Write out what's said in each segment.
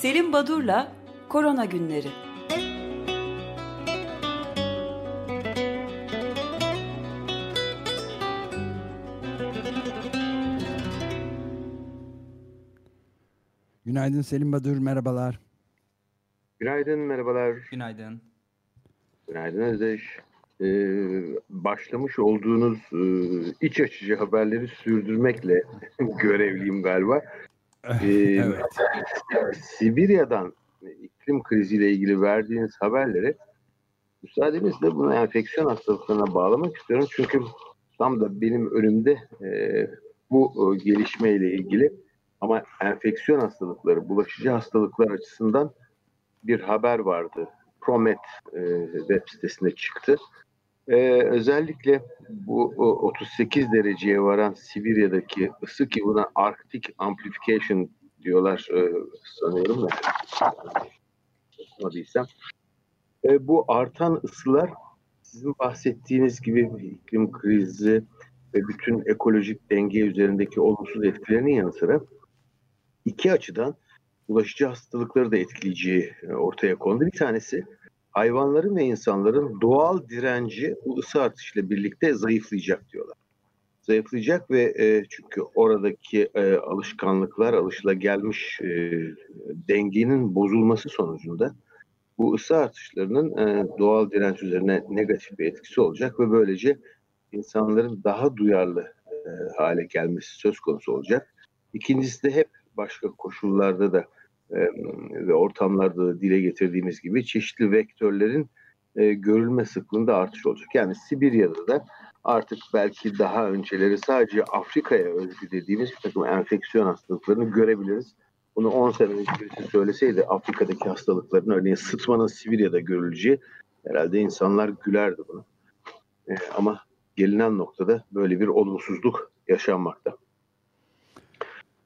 Selim Badur'la Korona Günleri. Günaydın Selim Badur, merhabalar. Günaydın, merhabalar. Günaydın. Günaydın Özdeş. Ee, başlamış olduğunuz e, iç açıcı haberleri sürdürmekle görevliyim galiba. Ee, evet. Sibirya'dan iklim kriziyle ilgili verdiğiniz haberleri müsaadenizle bunu enfeksiyon hastalıklarına bağlamak istiyorum. Çünkü tam da benim önümde e, bu e, gelişmeyle ilgili ama enfeksiyon hastalıkları, bulaşıcı hastalıklar açısından bir haber vardı. Promet e, web sitesinde çıktı. E, özellikle bu o, 38 dereceye varan Sibirya'daki ısı ki buna Arctic Amplification diyorlar e, sanıyorum da. Okumadıysam. E, bu artan ısılar sizin bahsettiğiniz gibi iklim krizi ve bütün ekolojik denge üzerindeki olumsuz etkilerinin yanı sıra iki açıdan bulaşıcı hastalıkları da etkileyeceği e, ortaya kondu. Bir tanesi hayvanların ve insanların doğal direnci bu ısı artışıyla birlikte zayıflayacak diyorlar. Zayıflayacak ve e, çünkü oradaki e, alışkanlıklar, alışılagelmiş e, dengenin bozulması sonucunda bu ısı artışlarının e, doğal direnç üzerine negatif bir etkisi olacak ve böylece insanların daha duyarlı e, hale gelmesi söz konusu olacak. İkincisi de hep başka koşullarda da ve ortamlarda da dile getirdiğimiz gibi çeşitli vektörlerin e, görülme sıklığında artış olacak. Yani Sibirya'da da artık belki daha önceleri sadece Afrika'ya özgü dediğimiz bir takım enfeksiyon hastalıklarını görebiliriz. Bunu 10 sene önce birisi söyleseydi Afrika'daki hastalıkların örneğin sıtmanın Sibirya'da görüleceği herhalde insanlar gülerdi bunu. E, ama gelinen noktada böyle bir olumsuzluk yaşanmakta.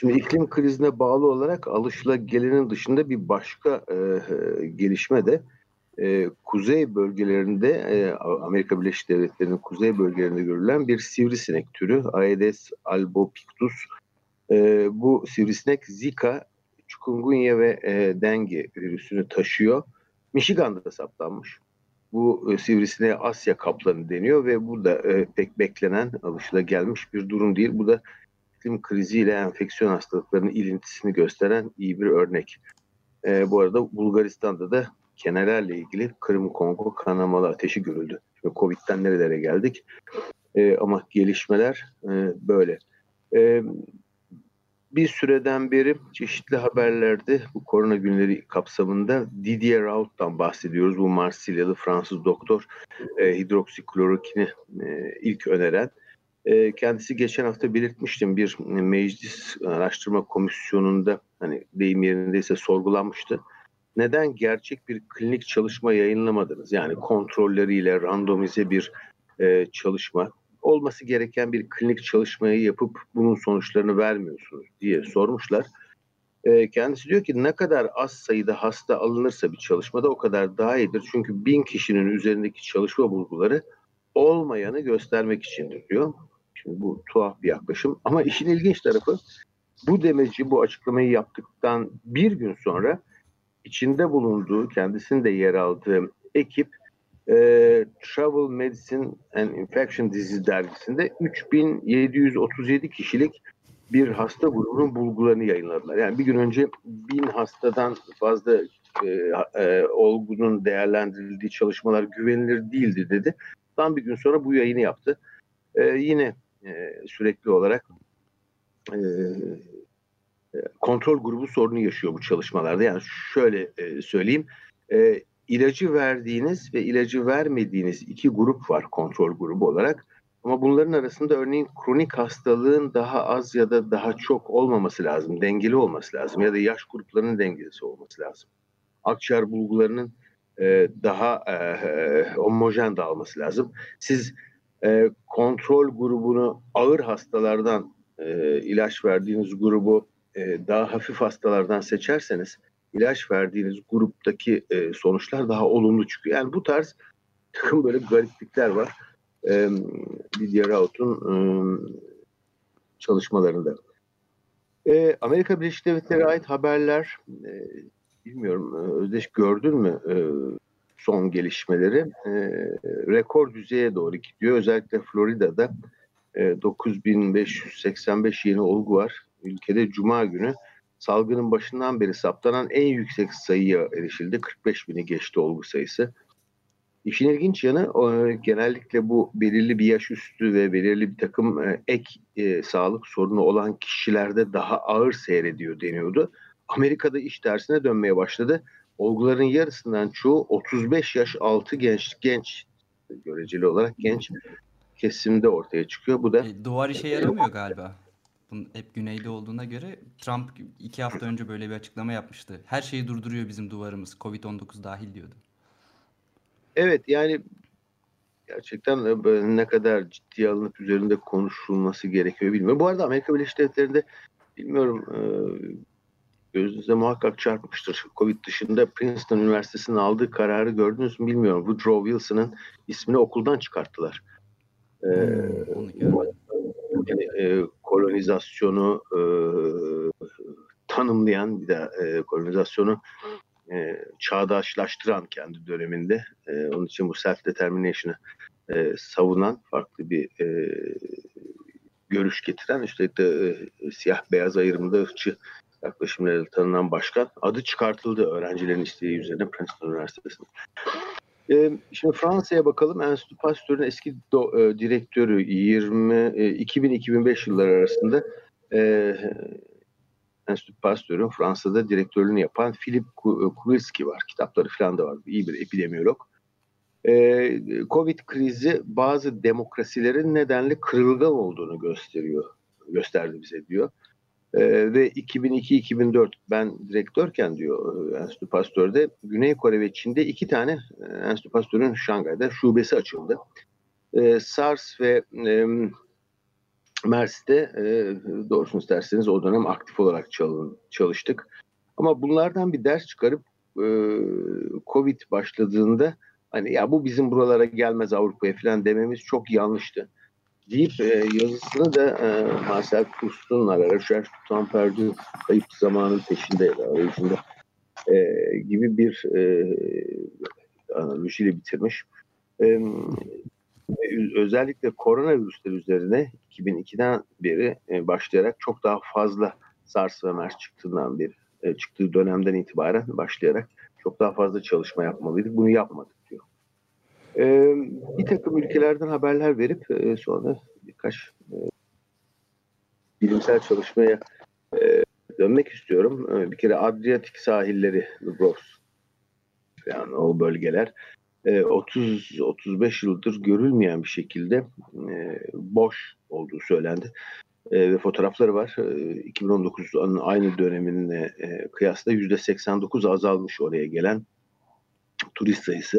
Şimdi iklim krizine bağlı olarak alışılagelenin dışında bir başka e, e, gelişme de e, kuzey bölgelerinde e, Amerika Birleşik Devletleri'nin kuzey bölgelerinde görülen bir sivrisinek türü Aedes albopictus. E, bu sivrisinek Zika, chikungunya ve e, dengue virüsünü taşıyor. Michigan'da saptanmış. Bu e, sivrisineğe Asya kaplanı deniyor ve bu da e, pek beklenen alışılagelmiş bir durum değil. Bu da iklim kriziyle enfeksiyon hastalıklarının ilintisini gösteren iyi bir örnek. E, bu arada Bulgaristan'da da kenelerle ilgili Kırım Kongo kanamalı ateşi görüldü. Şimdi Covid'den nerelere geldik? E, ama gelişmeler e, böyle. E, bir süreden beri çeşitli haberlerde bu korona günleri kapsamında Didier Raoult'tan bahsediyoruz. Bu Marsilyalı Fransız doktor e, hidroksiklorokini e, ilk öneren kendisi geçen hafta belirtmiştim bir meclis araştırma komisyonunda hani deyim yerindeyse sorgulanmıştı. Neden gerçek bir klinik çalışma yayınlamadınız? Yani kontrolleriyle randomize bir e, çalışma olması gereken bir klinik çalışmayı yapıp bunun sonuçlarını vermiyorsunuz diye sormuşlar. E, kendisi diyor ki ne kadar az sayıda hasta alınırsa bir çalışmada o kadar daha iyidir. Çünkü bin kişinin üzerindeki çalışma bulguları olmayanı göstermek içindir diyor. Şimdi bu tuhaf bir yaklaşım. Ama işin ilginç tarafı bu demeci bu açıklamayı yaptıktan bir gün sonra içinde bulunduğu, kendisinin de yer aldığı ekip e, Travel Medicine and Infection Disease dergisinde 3737 kişilik bir hasta grubunun bulgularını yayınladılar. Yani bir gün önce bin hastadan fazla e, e, olgunun değerlendirildiği çalışmalar güvenilir değildi dedi. Tam bir gün sonra bu yayını yaptı. E, yine e, sürekli olarak e, e, kontrol grubu sorunu yaşıyor bu çalışmalarda. Yani şöyle söyleyeyim, ilacı verdiğiniz ve ilacı vermediğiniz iki grup var kontrol grubu olarak. Ama bunların arasında örneğin kronik hastalığın daha az ya da daha çok olmaması lazım, dengeli olması lazım ya da yaş gruplarının dengesi olması lazım. Akciğer bulgularının daha homojen dağılması lazım. Siz e, kontrol grubunu ağır hastalardan e, ilaç verdiğiniz grubu e, daha hafif hastalardan seçerseniz ilaç verdiğiniz gruptaki e, sonuçlar daha olumlu çıkıyor. Yani bu tarz takım böyle gariplikler var. E, Didier Raoult'un e, çalışmalarında. E, Amerika Birleşik Devletleri'ne ait haberler e, bilmiyorum Özdeş gördün mü son gelişmeleri? Rekor düzeye doğru gidiyor. Özellikle Florida'da 9585 yeni olgu var. Ülkede Cuma günü salgının başından beri saptanan en yüksek sayıya erişildi. 45 bini geçti olgu sayısı. İşin ilginç yanı genellikle bu belirli bir yaş üstü ve belirli bir takım e, ek e, sağlık sorunu olan kişilerde daha ağır seyrediyor deniyordu. Amerika'da iş tersine dönmeye başladı. Olguların yarısından çoğu 35 yaş altı genç genç göreceli olarak genç kesimde ortaya çıkıyor. Bu da e, duvar işe yaramıyor galiba. Bunun hep güneyde olduğuna göre Trump iki hafta önce böyle bir açıklama yapmıştı. Her şeyi durduruyor bizim duvarımız. Covid-19 dahil diyordu. Evet yani gerçekten ne kadar ciddi alınıp üzerinde konuşulması gerekiyor bilmiyorum. Bu arada Amerika Birleşik Devletleri'nde bilmiyorum e, gözünüze muhakkak çarpmıştır. Covid dışında Princeton Üniversitesi'nin aldığı kararı gördünüz mü bilmiyorum. Woodrow Wilson'ın ismini okuldan çıkarttılar. Ee, yani, e, kolonizasyonu e, tanımlayan bir de e, kolonizasyonu e, çağdaşlaştıran kendi döneminde. E, onun için bu self-determination'ı e, savunan farklı bir e, görüş getiren üstelik de e, siyah beyaz ayrımında ırkçı yaklaşımlarıyla tanınan başkan adı çıkartıldı öğrencilerin isteği üzerine Princeton Üniversitesi'nde. E, şimdi Fransa'ya bakalım. Enstitü Pasteur'ün eski do, e, direktörü 20 e, 2000-2005 yılları arasında e, Enstitü Pasteur'ün Fransa'da direktörlüğünü yapan Philip Kurilski var. Kitapları falan da var. İyi bir epidemiyolog. Ee, Covid krizi bazı demokrasilerin nedenli kırılgan olduğunu gösteriyor, gösterdi bize diyor. Ee, ve 2002-2004 ben direktörken diyor Enstitü Pasteur'de Güney Kore ve Çin'de iki tane Enstitü Pasteur'ün Şangay'da şubesi açıldı. Ee, SARS ve e, Mersin'de e, doğrusunu isterseniz o dönem aktif olarak çalıştık. Ama bunlardan bir ders çıkarıp e, Covid başladığında hani ya bu bizim buralara gelmez Avrupa'ya falan dememiz çok yanlıştı. Deyip e, yazısını da e, Marcel Proust'un Recherche Temps Perdu kayıp zamanın peşinde arayışında e, gibi bir e, analojiyle bitirmiş. E, özellikle koronavirüsler üzerine 2002'den beri e, başlayarak çok daha fazla SARS ve MERS çıktığından beri e, çıktığı dönemden itibaren başlayarak çok daha fazla çalışma yapmalıydık. Bunu yapmadık diyor. E, bir takım ülkelerden haberler verip sonra birkaç bilimsel çalışmaya dönmek istiyorum. Bir kere Adriyatik sahilleri, Lubrovs yani o bölgeler 30-35 yıldır görülmeyen bir şekilde boş olduğu söylendi. Ve fotoğrafları var. 2019'un aynı dönemine kıyasla %89 azalmış oraya gelen turist sayısı.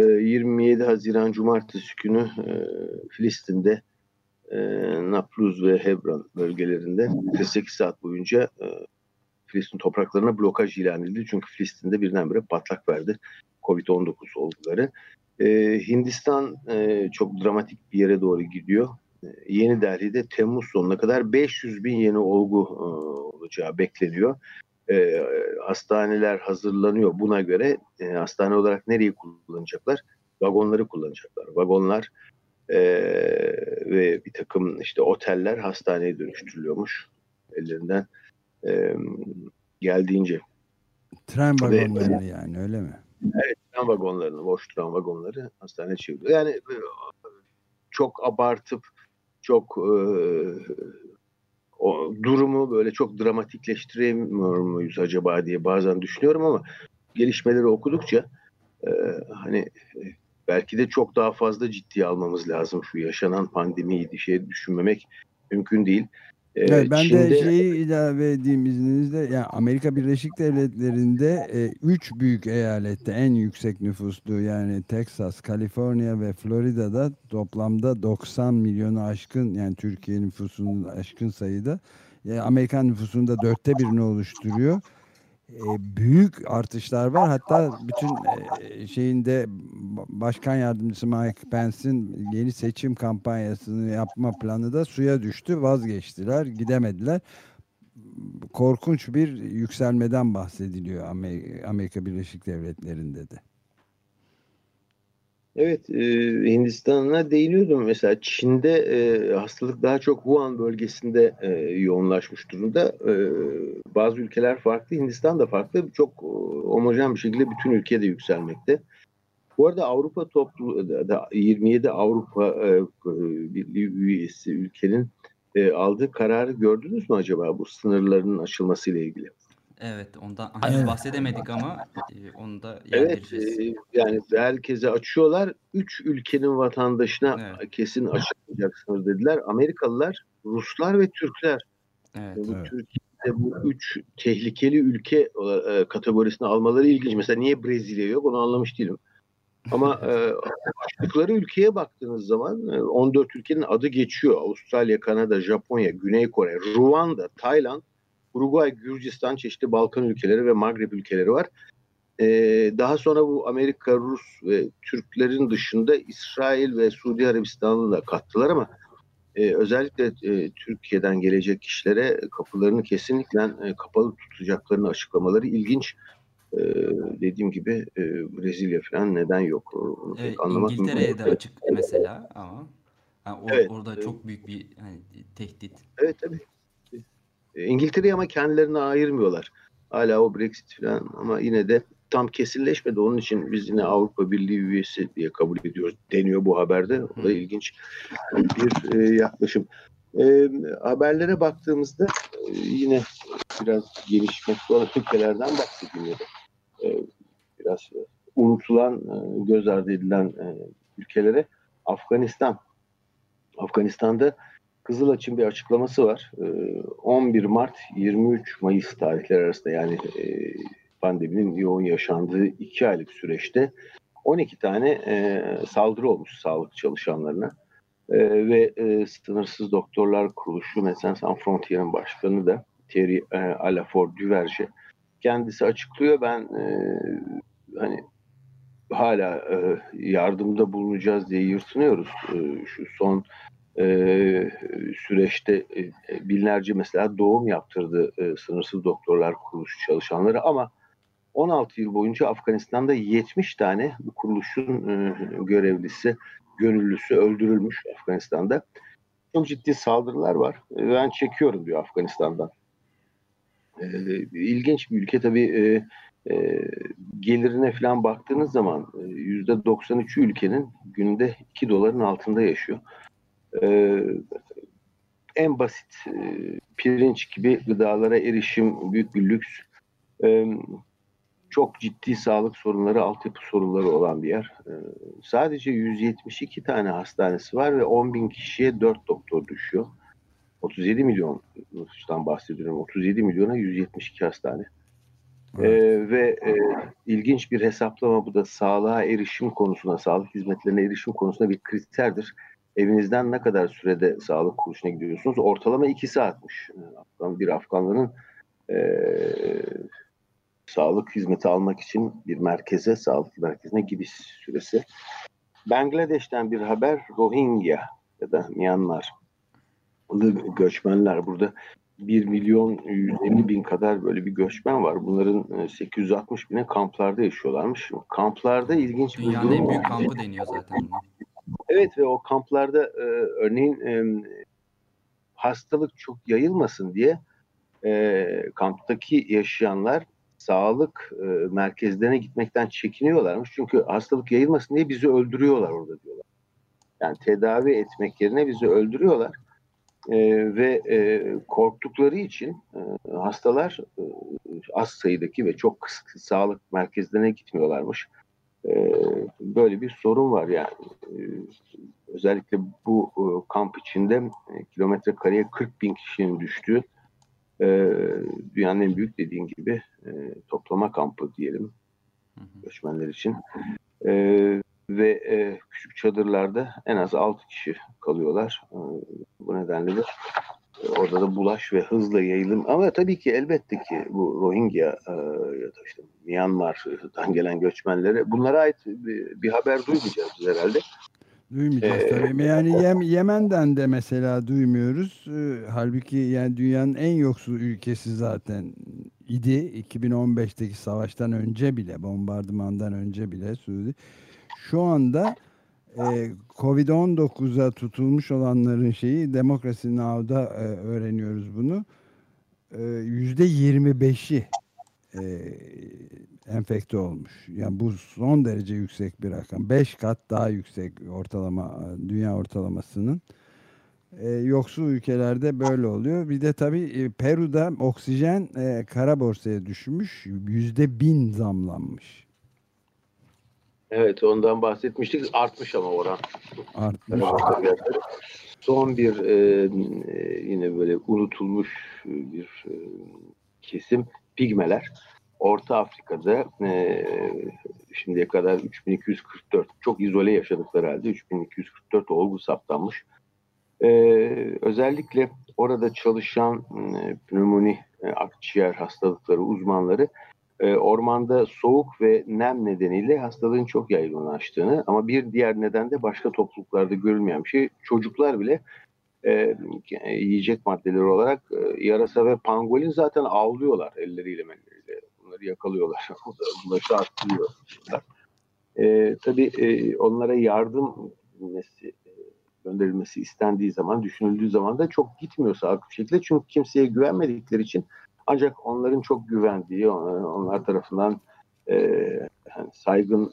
27 Haziran Cumartesi günü Filistin'de Napluz ve Hebron bölgelerinde 48 saat boyunca Filistin topraklarına blokaj ilan edildi. Çünkü Filistin'de birdenbire patlak verdi. Covid-19 olguları. E, Hindistan e, çok dramatik bir yere doğru gidiyor. E, Yeni Delhi'de Temmuz sonuna kadar 500 bin yeni olgu e, olacağı bekleniyor. E, hastaneler hazırlanıyor. Buna göre e, hastane olarak nereyi kullanacaklar? Vagonları kullanacaklar. Vagonlar e, ve bir takım işte oteller hastaneye dönüştürülüyormuş ellerinden e, geldiğince. Tren vagonları yani öyle mi? Evet, tren vagonlarını, boş tren vagonları hastane çeviriyor. Yani e, çok abartıp çok e, o durumu böyle çok dramatikleştiremiyor muyuz acaba diye bazen düşünüyorum ama gelişmeleri okudukça e, hani e, belki de çok daha fazla ciddiye almamız lazım şu yaşanan pandemiyi şey düşünmemek mümkün değil. Evet, ee, ben Çin'de... de şeyi ilave edeyim izninizle. Yani Amerika Birleşik Devletleri'nde e, üç büyük eyalette en yüksek nüfuslu yani Texas, Kaliforniya ve Florida'da toplamda 90 milyonu aşkın yani Türkiye nüfusunun aşkın sayıda yani Amerikan nüfusunda dörtte birini oluşturuyor büyük artışlar var. Hatta bütün şeyinde başkan yardımcısı Mike Pence'in yeni seçim kampanyasını yapma planı da suya düştü. Vazgeçtiler, gidemediler. korkunç bir yükselmeden bahsediliyor Amerika Birleşik Devletleri'nde de. Evet, e, Hindistan'a değiniyordum. Mesela Çin'de e, hastalık daha çok Wuhan bölgesinde e, yoğunlaşmış durumda. E, bazı ülkeler farklı, Hindistan da farklı. Çok e, homojen bir şekilde bütün ülkede yükselmekte. Bu arada Avrupa toplu 27 Avrupa e, Birliği üyesi ülkenin e, aldığı kararı gördünüz mü acaba bu sınırların aşılması ile ilgili? Evet, ondan hani evet. bahsedemedik ama e, onu da Evet, e, yani herkese açıyorlar. Üç ülkenin vatandaşına evet. kesin açıklayacaksınız dediler. Amerikalılar, Ruslar ve Türkler. Evet. Bu evet. Türkiye'de bu üç tehlikeli ülke e, kategorisine almaları ilginç. Mesela niye Brezilya yok onu anlamış değilim. Ama e, açtıkları ülkeye baktığınız zaman 14 e, ülkenin adı geçiyor. Avustralya, Kanada, Japonya, Güney Kore, Ruanda, Tayland, Uruguay, Gürcistan, çeşitli Balkan ülkeleri ve Magreb ülkeleri var. Ee, daha sonra bu Amerika, Rus ve Türklerin dışında İsrail ve Suudi Arabistan'ı da kattılar ama e, özellikle e, Türkiye'den gelecek kişilere kapılarını kesinlikle e, kapalı tutacaklarını açıklamaları ilginç. E, dediğim gibi e, Brezilya falan neden yok? Onu evet, İngiltere'ye de açık mesela ama yani or, evet, orada evet. çok büyük bir hani, tehdit. Evet tabii. E, İngiltere'yi ama kendilerine ayırmıyorlar. Hala o Brexit falan ama yine de tam kesinleşmedi. Onun için biz yine Avrupa Birliği üyesi diye kabul ediyoruz deniyor bu haberde. O da ilginç bir e, yaklaşım. E, haberlere baktığımızda e, yine biraz gelişmekte olan ülkelerden bahsedeyim ya da e, biraz unutulan, e, göz ardı edilen e, ülkelere Afganistan. Afganistan'da Kızılaç'ın bir açıklaması var. 11 Mart 23 Mayıs tarihleri arasında yani pandeminin yoğun yaşandığı iki aylık süreçte 12 tane saldırı olmuş sağlık çalışanlarına. ve Sınırsız Doktorlar Kuruluşu Médecins Sans Frontiers'ın başkanı da Thierry e, Alafour Duverge kendisi açıklıyor. Ben hani hala yardımda bulunacağız diye yırtınıyoruz. şu son e, süreçte e, binlerce mesela doğum yaptırdı e, sınırsız doktorlar kuruluşu çalışanları ama 16 yıl boyunca Afganistan'da 70 tane bu kuruluşun e, görevlisi, gönüllüsü öldürülmüş Afganistan'da. Çok ciddi saldırılar var. E, ben çekiyorum diyor Afganistan'dan. E, ilginç bir ülke tabii e, e, gelirine falan baktığınız zaman %93'ü ülkenin günde 2 doların altında yaşıyor e, en basit e, pirinç gibi gıdalara erişim büyük bir lüks. E, çok ciddi sağlık sorunları, altyapı sorunları olan bir yer. E, sadece 172 tane hastanesi var ve 10 bin kişiye 4 doktor düşüyor. 37 milyon nüfustan bahsediyorum. 37 milyona 172 hastane. Ee, ve e, ilginç bir hesaplama bu da sağlığa erişim konusunda, sağlık hizmetlerine erişim konusunda bir kriterdir evinizden ne kadar sürede sağlık kuruluşuna gidiyorsunuz? Ortalama iki saatmiş. Afgan, bir Afganların e, sağlık hizmeti almak için bir merkeze, sağlık merkezine gidiş süresi. Bangladeş'ten bir haber Rohingya ya da Myanmar göçmenler burada 1 milyon 150 bin kadar böyle bir göçmen var. Bunların 860 bine kamplarda yaşıyorlarmış. Kamplarda ilginç bir Dünyanın en büyük kampı deniyor zaten. Evet ve o kamplarda e, örneğin e, hastalık çok yayılmasın diye e, kamptaki yaşayanlar sağlık e, merkezlerine gitmekten çekiniyorlarmış. Çünkü hastalık yayılmasın diye bizi öldürüyorlar orada diyorlar. Yani tedavi etmek yerine bizi öldürüyorlar. E, ve e, korktukları için e, hastalar e, az sayıdaki ve çok kısıtlı sağlık merkezlerine gitmiyorlarmış. Ee, böyle bir sorun var yani. Ee, özellikle bu e, kamp içinde e, kilometre kareye 40 bin kişinin düştüğü e, dünyanın en büyük dediğin gibi toplama kampı diyelim göçmenler için. Ve küçük çadırlarda en az 6 kişi kalıyorlar. Bu nedenle de orada da bulaş ve hızla yayılım. Ama tabii ki elbette ki bu Rohingya e, ya da işte Myanmar'dan gelen göçmenlere bunlara ait bir, bir haber duymayacağız herhalde. Duymayacağız ee, tabii. Yani Yem, Yemen'den de mesela duymuyoruz. Ee, halbuki yani dünyanın en yoksul ülkesi zaten idi. 2015'teki savaştan önce bile, bombardımandan önce bile Suudi. Şu anda e, Covid-19'a tutulmuş olanların şeyi Demokrasi Now'da e, öğreniyoruz bunu. Yüzde 25'i e, enfekte olmuş. Yani bu son derece yüksek bir rakam. 5 kat daha yüksek ortalama dünya ortalamasının. E, yoksul ülkelerde böyle oluyor. Bir de tabii e, Peru'da oksijen e, kara borsaya düşmüş. Yüzde bin zamlanmış. Evet ondan bahsetmiştik. Artmış ama oran. Artmış. Son bir e, e, yine böyle unutulmuş bir e, kesim pigmeler. Orta Afrika'da e, şimdiye kadar 3244 çok izole yaşadıkları halde 3244 olgu saptanmış. E, özellikle orada çalışan e, pnömoni, e, akciğer hastalıkları uzmanları e, ormanda soğuk ve nem nedeniyle hastalığın çok yaygınlaştığını ama bir diğer neden de başka topluluklarda görülmeyen bir şey. Çocuklar bile e, yiyecek maddeleri olarak e, yarasa ve pangolin zaten avlıyorlar elleriyle elleriyle. Bunları yakalıyorlar. Bulaşı arttırıyor. E, tabii e, onlara yardım edilmesi, e, gönderilmesi istendiği zaman, düşünüldüğü zaman da çok gitmiyor sağlıklı bir şekilde. Çünkü kimseye güvenmedikleri için ancak onların çok güvendiği, onlar tarafından e, yani saygın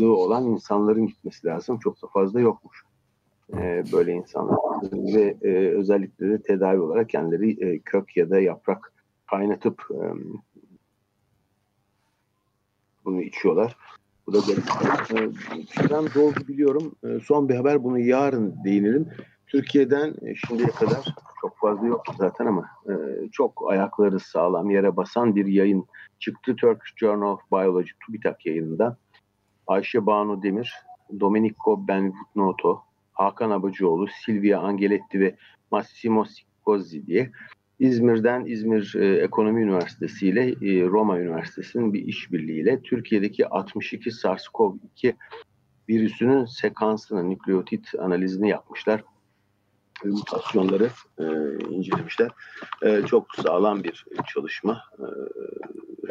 e, olan insanların gitmesi lazım. Çok da fazla yokmuş e, böyle insanlar ve e, özellikle de tedavi olarak kendileri e, kök ya da yaprak kaynatıp e, bunu içiyorlar. Bu da garip. E, Süren doldu biliyorum. E, son bir haber bunu yarın değinelim. Türkiye'den e, şimdiye kadar çok fazla yok zaten ama e, çok ayakları sağlam yere basan bir yayın çıktı. Turkish Journal of Biology TÜBİTAK yayınında. Ayşe Banu Demir, Domenico Benvenuto, Hakan Abacıoğlu, Silvia Angeletti ve Massimo Sicozzi diye İzmir'den İzmir e, Ekonomi Üniversitesi ile e, Roma Üniversitesi'nin bir işbirliğiyle Türkiye'deki 62 SARS-CoV-2 virüsünün sekansını, nükleotit analizini yapmışlar. E, mutasyonları e, incelemişler. E, çok sağlam bir çalışma. E,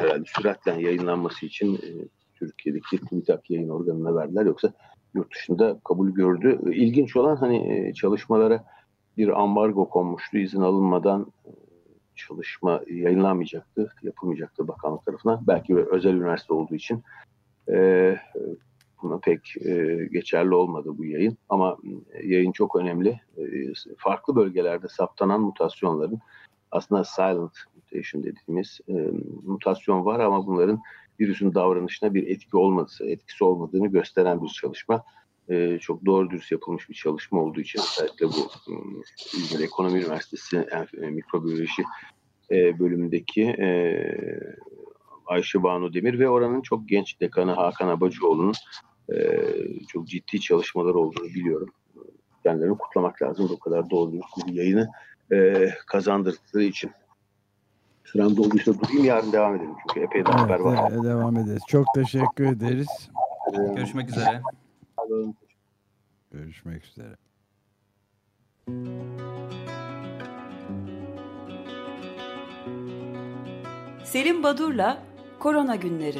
herhalde süratle yayınlanması için e, Türkiye'deki TÜBİTAK yayın organına verdiler. Yoksa yurt dışında kabul gördü. İlginç olan hani e, çalışmalara bir ambargo konmuştu. izin alınmadan e, çalışma yayınlanmayacaktı, yapılmayacaktı bakanlık tarafından. Belki özel üniversite olduğu için e, buna pek e, geçerli olmadı bu yayın. Ama e, yayın çok önemli. E, farklı bölgelerde saptanan mutasyonların aslında silent mutation dediğimiz e, mutasyon var ama bunların virüsün davranışına bir etki olmadığı, etkisi olmadığını gösteren bir çalışma. E, çok doğru dürüst yapılmış bir çalışma olduğu için özellikle bu ıı, İzmir Ekonomi Üniversitesi e, mikrobiyoloji e, bölümündeki e, Ayşe Banu Demir ve oranın çok genç dekanı Hakan Abacıoğlu'nun e, çok ciddi çalışmalar olduğunu biliyorum. Kendilerini kutlamak lazım. Bu kadar doğru bir yayını e, kazandırdığı için. Sürem dolduysa durayım yarın devam edelim. Çünkü epey de evet, haber var. Evet, devam ederiz. Çok teşekkür ederiz. Görüşmek üzere. Görüşmek üzere. Selim Badur'la Korona Günleri